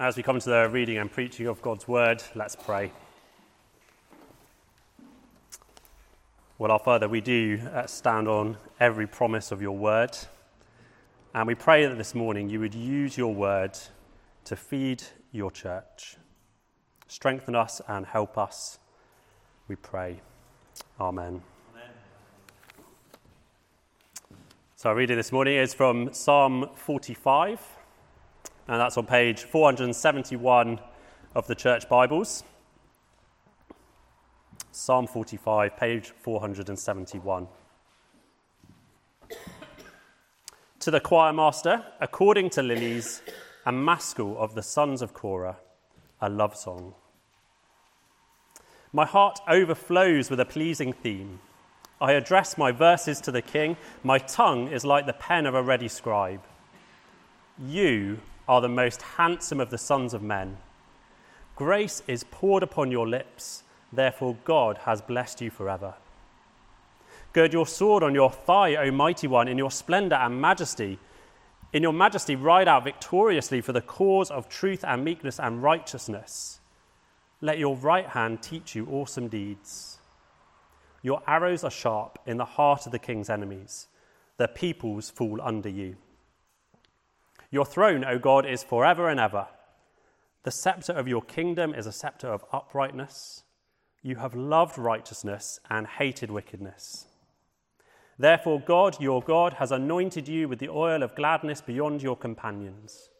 As we come to the reading and preaching of God's word, let's pray. Well, our Father, we do uh, stand on every promise of your word. And we pray that this morning you would use your word to feed your church. Strengthen us and help us, we pray. Amen. Amen. So, our reading this morning is from Psalm 45 and that's on page 471 of the Church Bibles. Psalm 45, page 471. To the choir master, according to Lilies, a maskil of the sons of Korah, a love song. My heart overflows with a pleasing theme. I address my verses to the king. My tongue is like the pen of a ready scribe. You are the most handsome of the sons of men. Grace is poured upon your lips, therefore God has blessed you forever. Gird your sword on your thigh, O mighty one, in your splendor and majesty. In your majesty, ride out victoriously for the cause of truth and meekness and righteousness. Let your right hand teach you awesome deeds. Your arrows are sharp in the heart of the king's enemies. The peoples fall under you. Your throne, O God, is forever and ever. The scepter of your kingdom is a scepter of uprightness. You have loved righteousness and hated wickedness. Therefore, God, your God, has anointed you with the oil of gladness beyond your companions.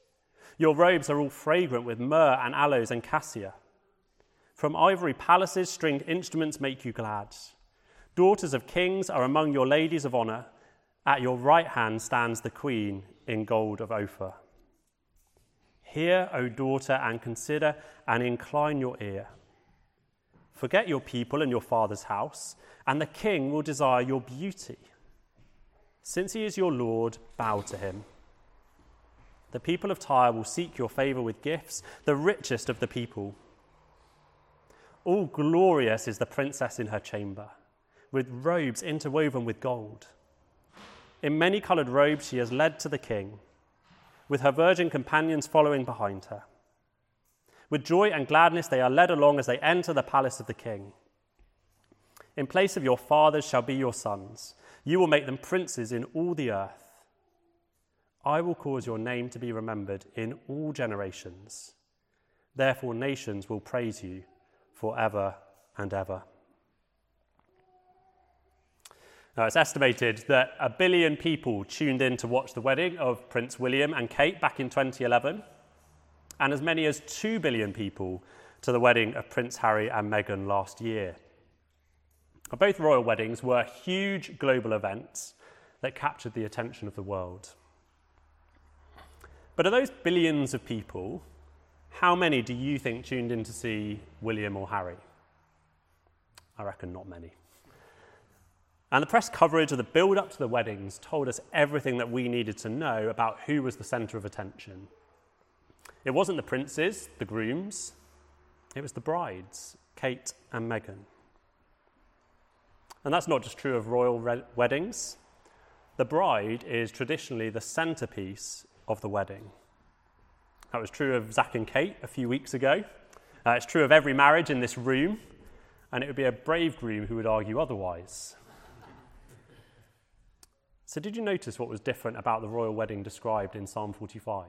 Your robes are all fragrant with myrrh and aloes and cassia. From ivory palaces, stringed instruments make you glad. Daughters of kings are among your ladies of honor. At your right hand stands the queen in gold of Ophir. Hear, O daughter, and consider and incline your ear. Forget your people and your father's house, and the king will desire your beauty. Since he is your Lord, bow to him. The people of Tyre will seek your favor with gifts, the richest of the people. All glorious is the princess in her chamber, with robes interwoven with gold. In many coloured robes, she is led to the king, with her virgin companions following behind her. With joy and gladness, they are led along as they enter the palace of the king. In place of your fathers shall be your sons. You will make them princes in all the earth. I will cause your name to be remembered in all generations. Therefore, nations will praise you forever and ever. Now, it's estimated that a billion people tuned in to watch the wedding of Prince William and Kate back in 2011, and as many as 2 billion people to the wedding of Prince Harry and Meghan last year. Both royal weddings were huge global events that captured the attention of the world. But of those billions of people, how many do you think tuned in to see William or Harry? I reckon not many. And the press coverage of the build up to the weddings told us everything that we needed to know about who was the centre of attention. It wasn't the princes, the grooms, it was the brides, Kate and Meghan. And that's not just true of royal re- weddings. The bride is traditionally the centrepiece of the wedding. That was true of Zach and Kate a few weeks ago. Uh, it's true of every marriage in this room, and it would be a brave groom who would argue otherwise. So, did you notice what was different about the royal wedding described in Psalm 45?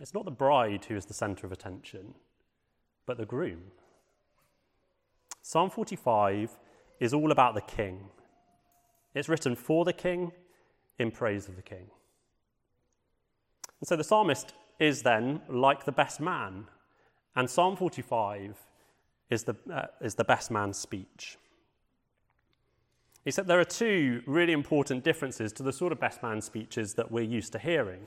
It's not the bride who is the centre of attention, but the groom. Psalm 45 is all about the king. It's written for the king, in praise of the king. And so the psalmist is then like the best man, and Psalm 45 is the, uh, is the best man's speech. Except there are two really important differences to the sort of best man speeches that we're used to hearing.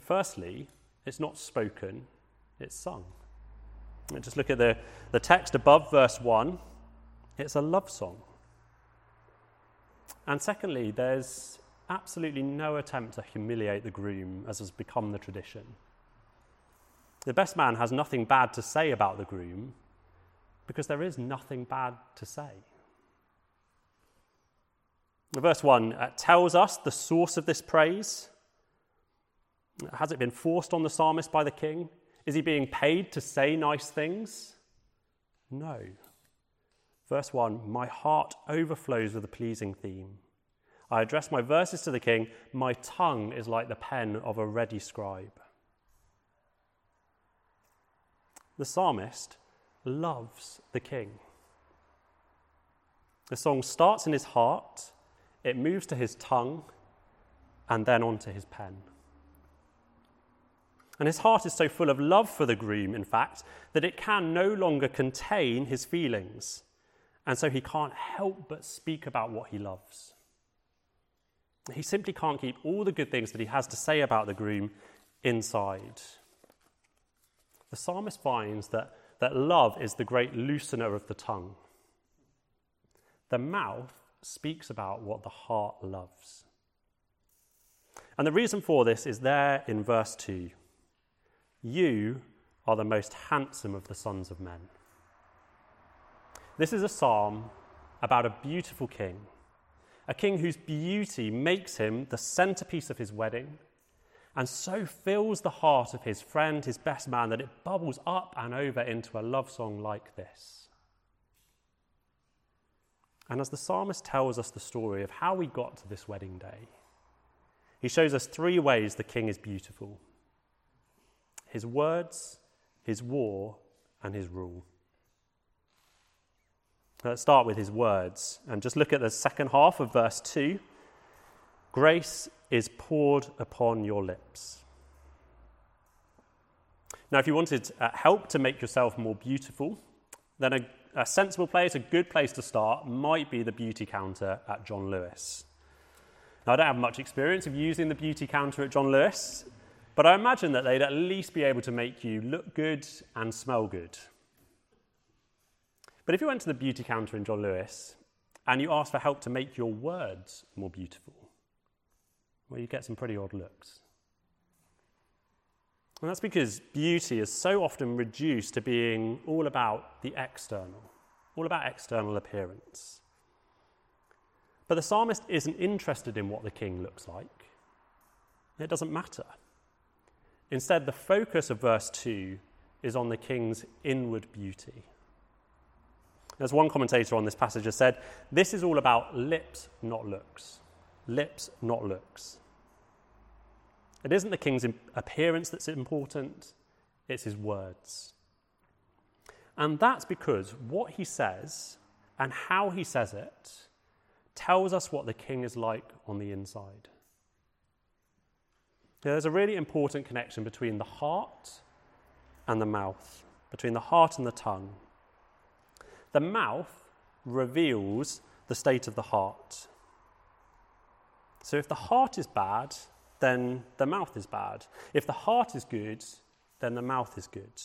Firstly, it's not spoken, it's sung. And just look at the, the text above verse 1. It's a love song. And secondly, there's absolutely no attempt to humiliate the groom, as has become the tradition. The best man has nothing bad to say about the groom because there is nothing bad to say. Verse 1 uh, tells us the source of this praise. Has it been forced on the psalmist by the king? Is he being paid to say nice things? No. Verse 1 My heart overflows with a pleasing theme. I address my verses to the king. My tongue is like the pen of a ready scribe. The psalmist loves the king. The song starts in his heart, it moves to his tongue, and then onto his pen. And his heart is so full of love for the groom, in fact, that it can no longer contain his feelings. And so he can't help but speak about what he loves. He simply can't keep all the good things that he has to say about the groom inside. The psalmist finds that, that love is the great loosener of the tongue. The mouth speaks about what the heart loves. And the reason for this is there in verse 2. You are the most handsome of the sons of men. This is a psalm about a beautiful king, a king whose beauty makes him the centerpiece of his wedding and so fills the heart of his friend, his best man, that it bubbles up and over into a love song like this. And as the psalmist tells us the story of how we got to this wedding day, he shows us three ways the king is beautiful his words, his war, and his rule. Let's start with his words and just look at the second half of verse 2. Grace is poured upon your lips. Now, if you wanted uh, help to make yourself more beautiful, then a, a sensible place, a good place to start, might be the beauty counter at John Lewis. Now, I don't have much experience of using the beauty counter at John Lewis, but I imagine that they'd at least be able to make you look good and smell good. But if you went to the beauty counter in John Lewis and you asked for help to make your words more beautiful, well, you get some pretty odd looks. And that's because beauty is so often reduced to being all about the external, all about external appearance. But the psalmist isn't interested in what the king looks like. It doesn't matter. Instead, the focus of verse 2 is on the king's inward beauty. As one commentator on this passage has said, this is all about lips, not looks. Lips, not looks. It isn't the king's appearance that's important, it's his words. And that's because what he says and how he says it tells us what the king is like on the inside. There's a really important connection between the heart and the mouth, between the heart and the tongue. The mouth reveals the state of the heart. So if the heart is bad, then the mouth is bad. If the heart is good, then the mouth is good.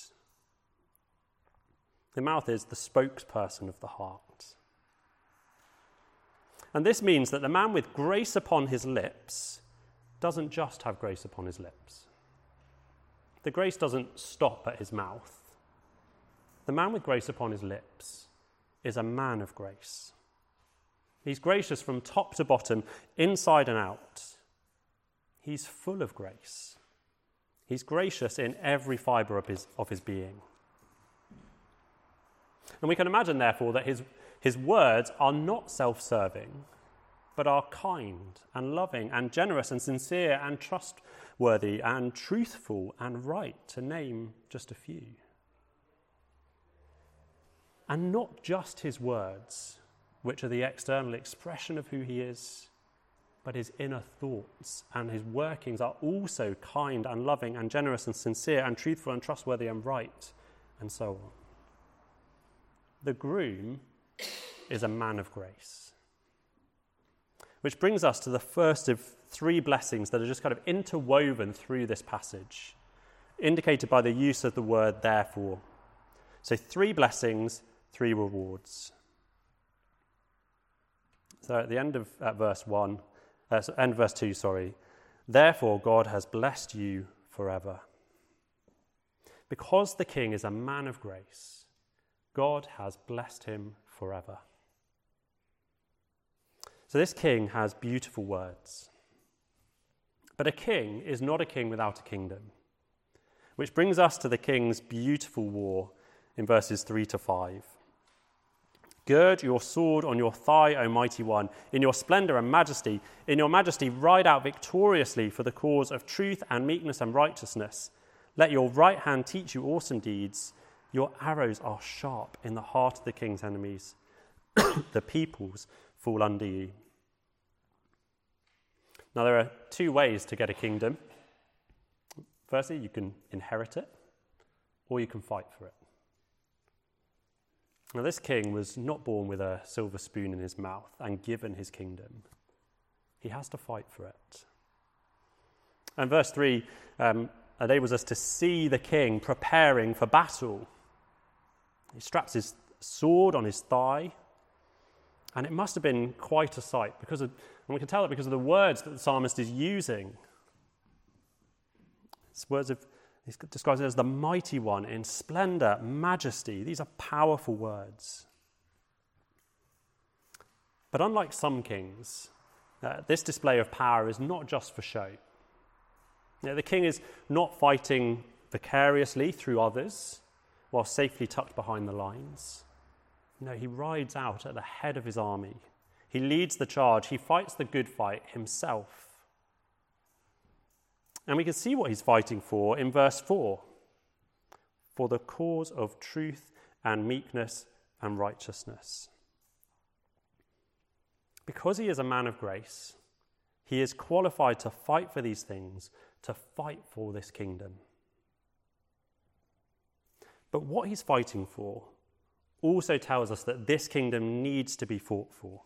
The mouth is the spokesperson of the heart. And this means that the man with grace upon his lips doesn't just have grace upon his lips. The grace doesn't stop at his mouth. The man with grace upon his lips is a man of grace. He's gracious from top to bottom, inside and out. He's full of grace. He's gracious in every fibre of his, of his being. And we can imagine, therefore, that his, his words are not self serving, but are kind and loving and generous and sincere and trustworthy and truthful and right, to name just a few. And not just his words, which are the external expression of who he is, but his inner thoughts and his workings are also kind and loving and generous and sincere and truthful and trustworthy and right, and so on. The groom is a man of grace. Which brings us to the first of three blessings that are just kind of interwoven through this passage, indicated by the use of the word therefore. So, three blessings, three rewards. So at the end of at verse 1, uh, end verse 2, sorry, therefore God has blessed you forever. Because the king is a man of grace, God has blessed him forever. So this king has beautiful words. But a king is not a king without a kingdom. Which brings us to the king's beautiful war in verses 3 to 5. Gird your sword on your thigh, O mighty one. In your splendor and majesty, in your majesty, ride out victoriously for the cause of truth and meekness and righteousness. Let your right hand teach you awesome deeds. Your arrows are sharp in the heart of the king's enemies. the peoples fall under you. Now, there are two ways to get a kingdom. Firstly, you can inherit it, or you can fight for it. Now, this king was not born with a silver spoon in his mouth and given his kingdom. He has to fight for it. And verse 3 um, enables us to see the king preparing for battle. He straps his sword on his thigh, and it must have been quite a sight because of, and we can tell it because of the words that the psalmist is using. It's words of he describes it as the mighty one in splendor, majesty. These are powerful words. But unlike some kings, uh, this display of power is not just for show. You know, the king is not fighting vicariously through others while safely tucked behind the lines. No, he rides out at the head of his army. He leads the charge. He fights the good fight himself. And we can see what he's fighting for in verse 4 for the cause of truth and meekness and righteousness. Because he is a man of grace, he is qualified to fight for these things, to fight for this kingdom. But what he's fighting for also tells us that this kingdom needs to be fought for.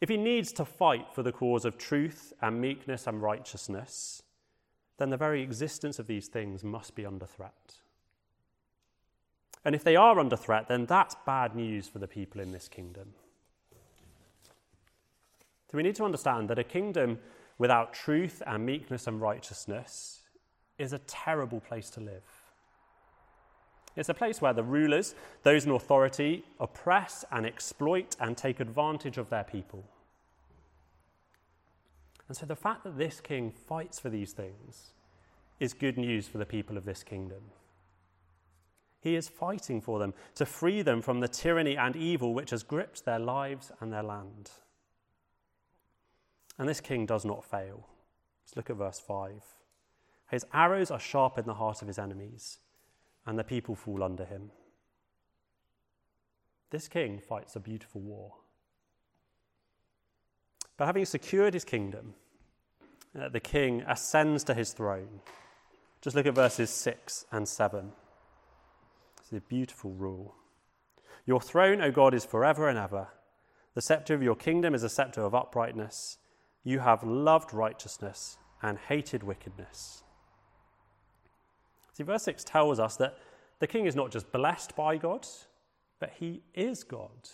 If he needs to fight for the cause of truth and meekness and righteousness, then the very existence of these things must be under threat. And if they are under threat, then that's bad news for the people in this kingdom. So we need to understand that a kingdom without truth and meekness and righteousness is a terrible place to live. It's a place where the rulers, those in authority, oppress and exploit and take advantage of their people. And so the fact that this king fights for these things is good news for the people of this kingdom. He is fighting for them to free them from the tyranny and evil which has gripped their lives and their land. And this king does not fail. Let's look at verse 5. His arrows are sharp in the heart of his enemies and the people fall under him. This king fights a beautiful war. But having secured his kingdom, uh, the king ascends to his throne. Just look at verses 6 and 7. It's a beautiful rule. Your throne, O God, is forever and ever. The scepter of your kingdom is a scepter of uprightness. You have loved righteousness and hated wickedness. See, verse 6 tells us that the king is not just blessed by God, but he is God.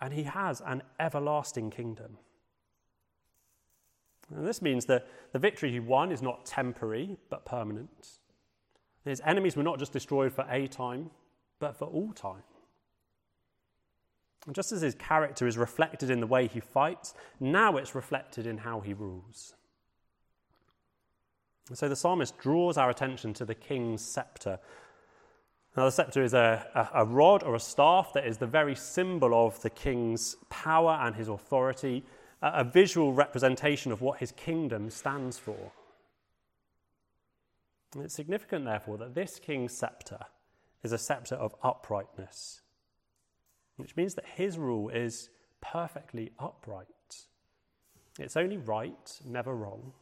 And he has an everlasting kingdom. And this means that the victory he won is not temporary, but permanent. His enemies were not just destroyed for a time, but for all time. And just as his character is reflected in the way he fights, now it's reflected in how he rules. And so the psalmist draws our attention to the king's scepter. Now, the scepter is a, a, a, rod or a staff that is the very symbol of the king's power and his authority, a, a visual representation of what his kingdom stands for. And it's significant, therefore, that this king's scepter is a scepter of uprightness, which means that his rule is perfectly upright. It's only right, never wrong.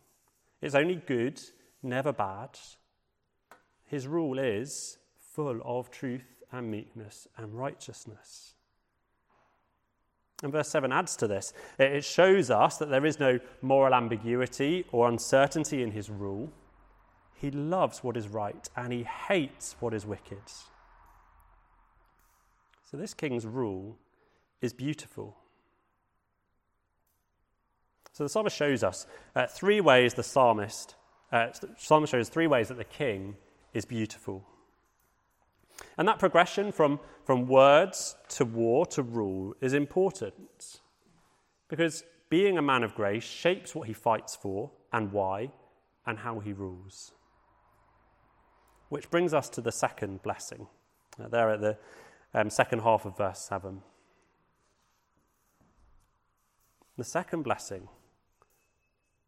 It's only good, never bad. His rule is full of truth and meekness and righteousness. And verse 7 adds to this. It shows us that there is no moral ambiguity or uncertainty in his rule. He loves what is right and he hates what is wicked. So, this king's rule is beautiful. So, the psalmist shows us uh, three ways the psalmist uh, Psalm shows three ways that the king is beautiful. And that progression from, from words to war to rule is important because being a man of grace shapes what he fights for and why and how he rules. Which brings us to the second blessing, uh, there at the um, second half of verse 7. The second blessing,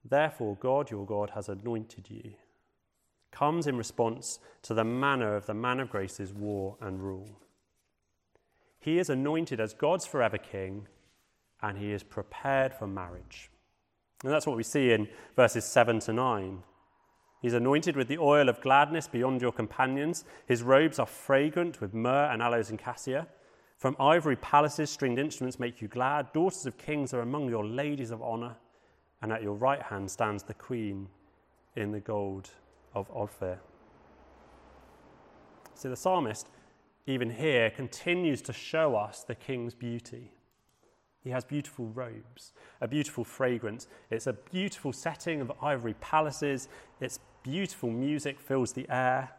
therefore, God your God has anointed you, comes in response to the manner of the man of grace's war and rule. He is anointed as God's forever king, and he is prepared for marriage. And that's what we see in verses 7 to 9. He's anointed with the oil of gladness beyond your companions. His robes are fragrant with myrrh and aloes and cassia. From ivory palaces, stringed instruments make you glad. Daughters of kings are among your ladies of honor. And at your right hand stands the queen in the gold of Ophir. See, the psalmist, even here, continues to show us the king's beauty. He has beautiful robes, a beautiful fragrance. It's a beautiful setting of ivory palaces. It's beautiful music fills the air.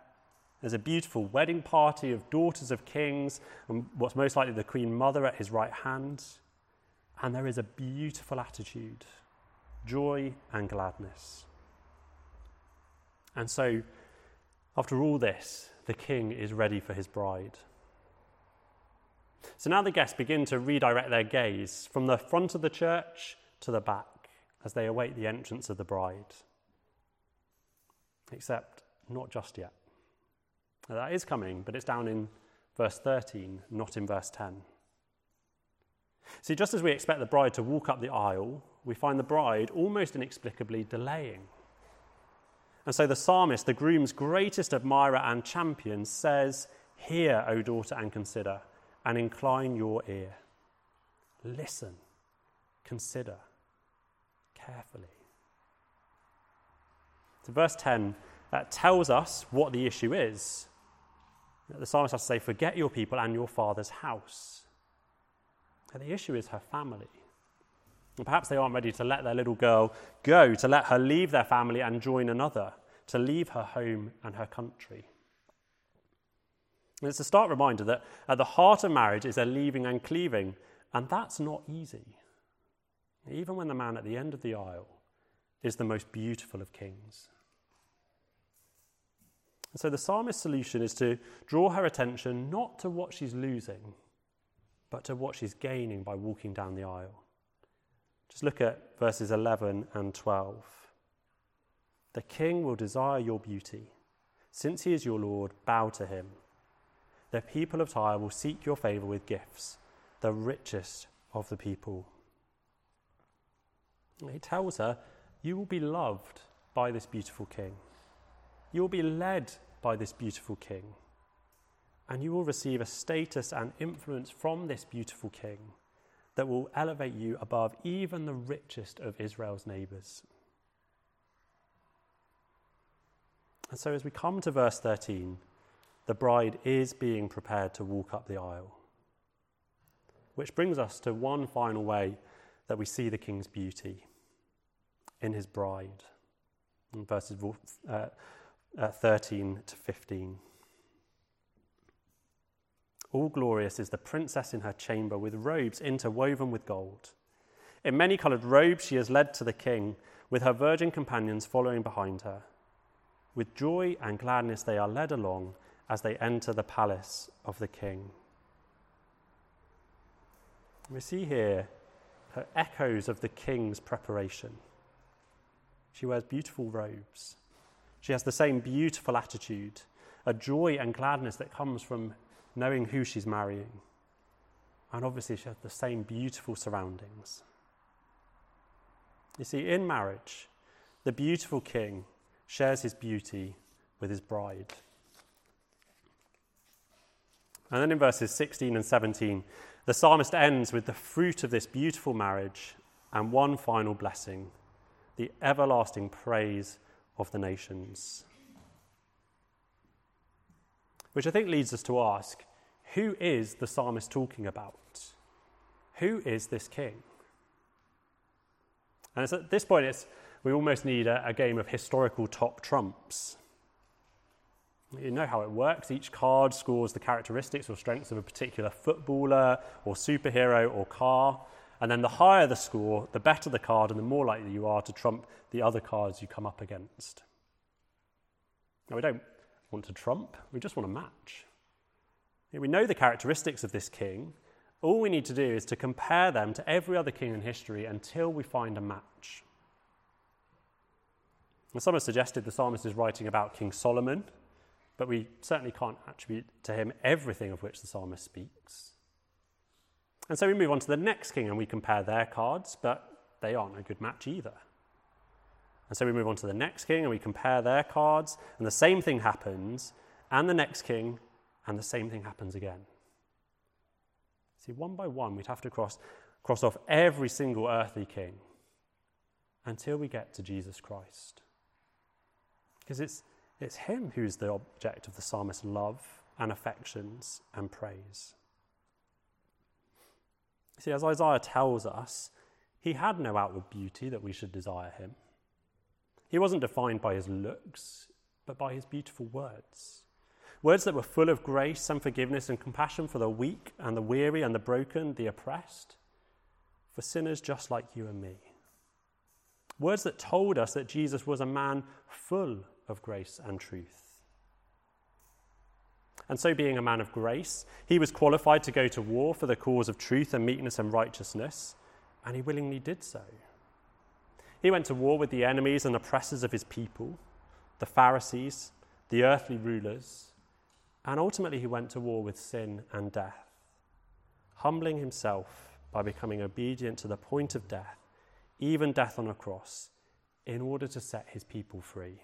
There's a beautiful wedding party of daughters of kings, and what's most likely the queen mother at his right hand. And there is a beautiful attitude, joy and gladness. And so, after all this, the king is ready for his bride. So now the guests begin to redirect their gaze from the front of the church to the back as they await the entrance of the bride. Except not just yet. Now, that is coming, but it's down in verse 13, not in verse 10. See, just as we expect the bride to walk up the aisle, we find the bride almost inexplicably delaying. And so the psalmist, the groom's greatest admirer and champion, says, Hear, O daughter, and consider and incline your ear. Listen, consider carefully. So, verse 10 uh, tells us what the issue is. The psalmist has to say, Forget your people and your father's house. And the issue is her family. Perhaps they aren't ready to let their little girl go, to let her leave their family and join another, to leave her home and her country. And it's a stark reminder that at the heart of marriage is a leaving and cleaving, and that's not easy. Even when the man at the end of the aisle is the most beautiful of kings. And so the psalmist's solution is to draw her attention not to what she's losing, but to what she's gaining by walking down the aisle. Just look at verses 11 and 12. The king will desire your beauty. Since he is your Lord, bow to him. The people of Tyre will seek your favour with gifts, the richest of the people. He tells her, You will be loved by this beautiful king. You will be led by this beautiful king. And you will receive a status and influence from this beautiful king that will elevate you above even the richest of Israel's neighbours. And so, as we come to verse 13, the bride is being prepared to walk up the aisle. Which brings us to one final way that we see the king's beauty in his bride, in verses uh, uh, 13 to 15. All glorious is the princess in her chamber with robes interwoven with gold. In many coloured robes she is led to the king, with her virgin companions following behind her. With joy and gladness they are led along as they enter the palace of the king. We see here her echoes of the king's preparation. She wears beautiful robes. She has the same beautiful attitude, a joy and gladness that comes from knowing who she's marrying. And obviously, she has the same beautiful surroundings. You see, in marriage, the beautiful king shares his beauty with his bride. And then in verses 16 and 17, the psalmist ends with the fruit of this beautiful marriage and one final blessing the everlasting praise of the nations. Which I think leads us to ask who is the psalmist talking about? Who is this king? And at this point, it's, we almost need a, a game of historical top trumps. You know how it works. Each card scores the characteristics or strengths of a particular footballer or superhero or car. And then the higher the score, the better the card, and the more likely you are to trump the other cards you come up against. Now, we don't want to trump, we just want a match. We know the characteristics of this king. All we need to do is to compare them to every other king in history until we find a match. And some have suggested the psalmist is writing about King Solomon, but we certainly can't attribute to him everything of which the psalmist speaks. And so we move on to the next king and we compare their cards, but they aren't a good match either. And so we move on to the next king and we compare their cards, and the same thing happens, and the next king, and the same thing happens again. See, one by one, we'd have to cross, cross off every single earthly king until we get to Jesus Christ. Because it's, it's him who's the object of the psalmist's love and affections and praise. See, as Isaiah tells us, he had no outward beauty that we should desire him. He wasn't defined by his looks, but by his beautiful words. Words that were full of grace and forgiveness and compassion for the weak and the weary and the broken, the oppressed, for sinners just like you and me. Words that told us that Jesus was a man full of grace and truth. And so, being a man of grace, he was qualified to go to war for the cause of truth and meekness and righteousness, and he willingly did so. He went to war with the enemies and oppressors of his people, the Pharisees, the earthly rulers, and ultimately he went to war with sin and death, humbling himself by becoming obedient to the point of death, even death on a cross, in order to set his people free.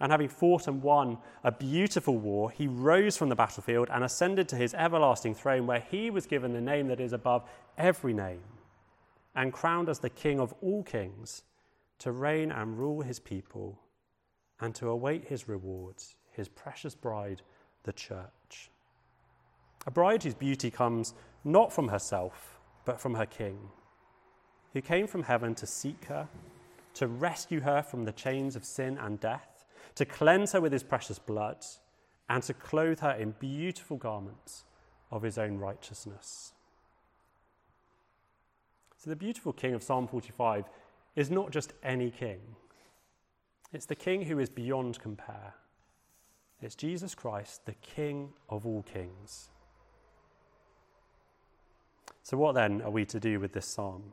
And having fought and won a beautiful war, he rose from the battlefield and ascended to his everlasting throne, where he was given the name that is above every name, and crowned as the King of all kings, to reign and rule his people, and to await his rewards, his precious bride, the church. A bride whose beauty comes not from herself, but from her King, who came from heaven to seek her, to rescue her from the chains of sin and death to cleanse her with his precious blood, and to clothe her in beautiful garments of his own righteousness. So, the beautiful king of Psalm 45 is not just any king, it's the king who is beyond compare. It's Jesus Christ, the king of all kings. So, what then are we to do with this psalm?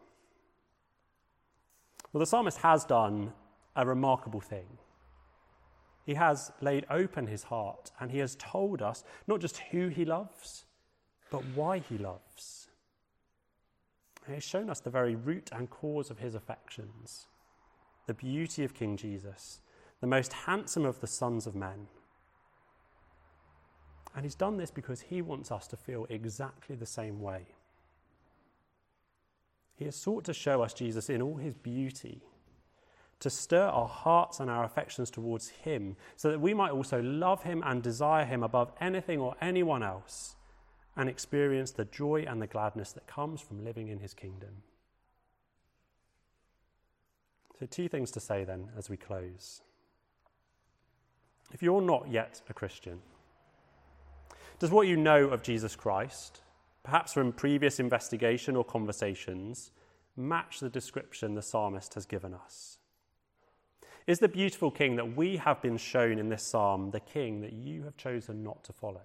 Well, the psalmist has done a remarkable thing. He has laid open his heart and he has told us not just who he loves, but why he loves. He has shown us the very root and cause of his affections, the beauty of King Jesus, the most handsome of the sons of men. And he's done this because he wants us to feel exactly the same way. He has sought to show us Jesus in all his beauty to stir our hearts and our affections towards Him, so that we might also love Him and desire Him above anything or anyone else, and experience the joy and the gladness that comes from living in His kingdom. So, two things to say then as we close. If you're not yet a Christian, does what you know of Jesus Christ, perhaps from previous investigation or conversations, match the description the psalmist has given us? Is the beautiful king that we have been shown in this psalm the king that you have chosen not to follow?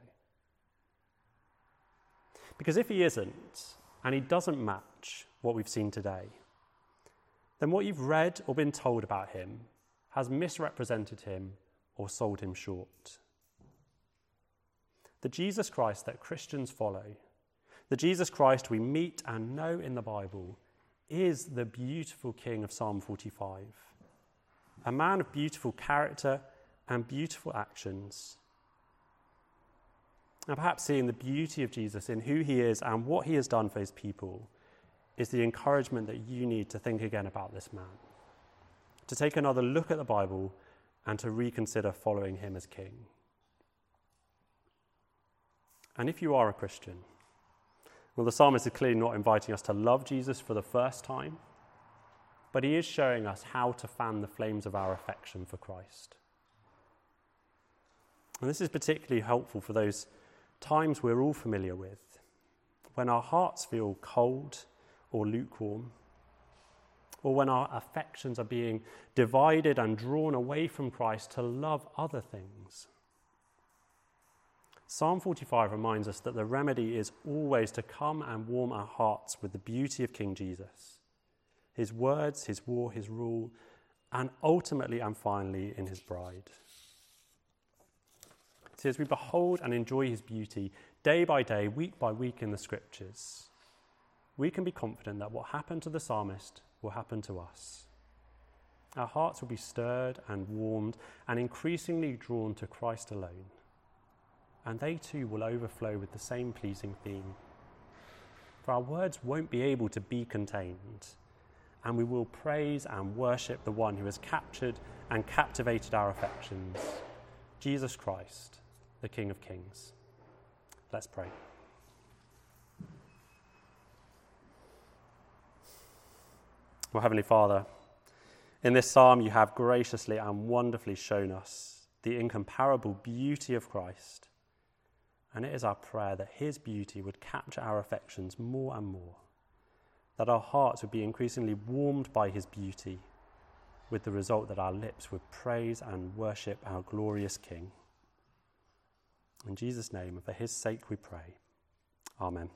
Because if he isn't, and he doesn't match what we've seen today, then what you've read or been told about him has misrepresented him or sold him short. The Jesus Christ that Christians follow, the Jesus Christ we meet and know in the Bible, is the beautiful King of Psalm 45 a man of beautiful character and beautiful actions. And perhaps seeing the beauty of Jesus in who he is and what he has done for his people is the encouragement that you need to think again about this man, to take another look at the Bible and to reconsider following him as king. And if you are a Christian, well, the psalmist is clearly not inviting us to love Jesus for the first time but he is showing us how to fan the flames of our affection for Christ. And this is particularly helpful for those times we're all familiar with, when our hearts feel cold or lukewarm, or when our affections are being divided and drawn away from Christ to love other things. Psalm 45 reminds us that the remedy is always to come and warm our hearts with the beauty of King Jesus, his words, his war, his rule, and ultimately and finally in his bride. As we behold and enjoy his beauty day by day, week by week in the scriptures, we can be confident that what happened to the psalmist will happen to us. Our hearts will be stirred and warmed and increasingly drawn to Christ alone and they too will overflow with the same pleasing theme. For our words won't be able to be contained, and we will praise and worship the one who has captured and captivated our affections Jesus Christ, the King of Kings. Let's pray. Well, Heavenly Father, in this psalm you have graciously and wonderfully shown us the incomparable beauty of Christ and it is our prayer that His beauty would capture our affections more and more, that our hearts would be increasingly warmed by His beauty, with the result that our lips would praise and worship our glorious King. In Jesus' name, and for His sake we pray. Amen.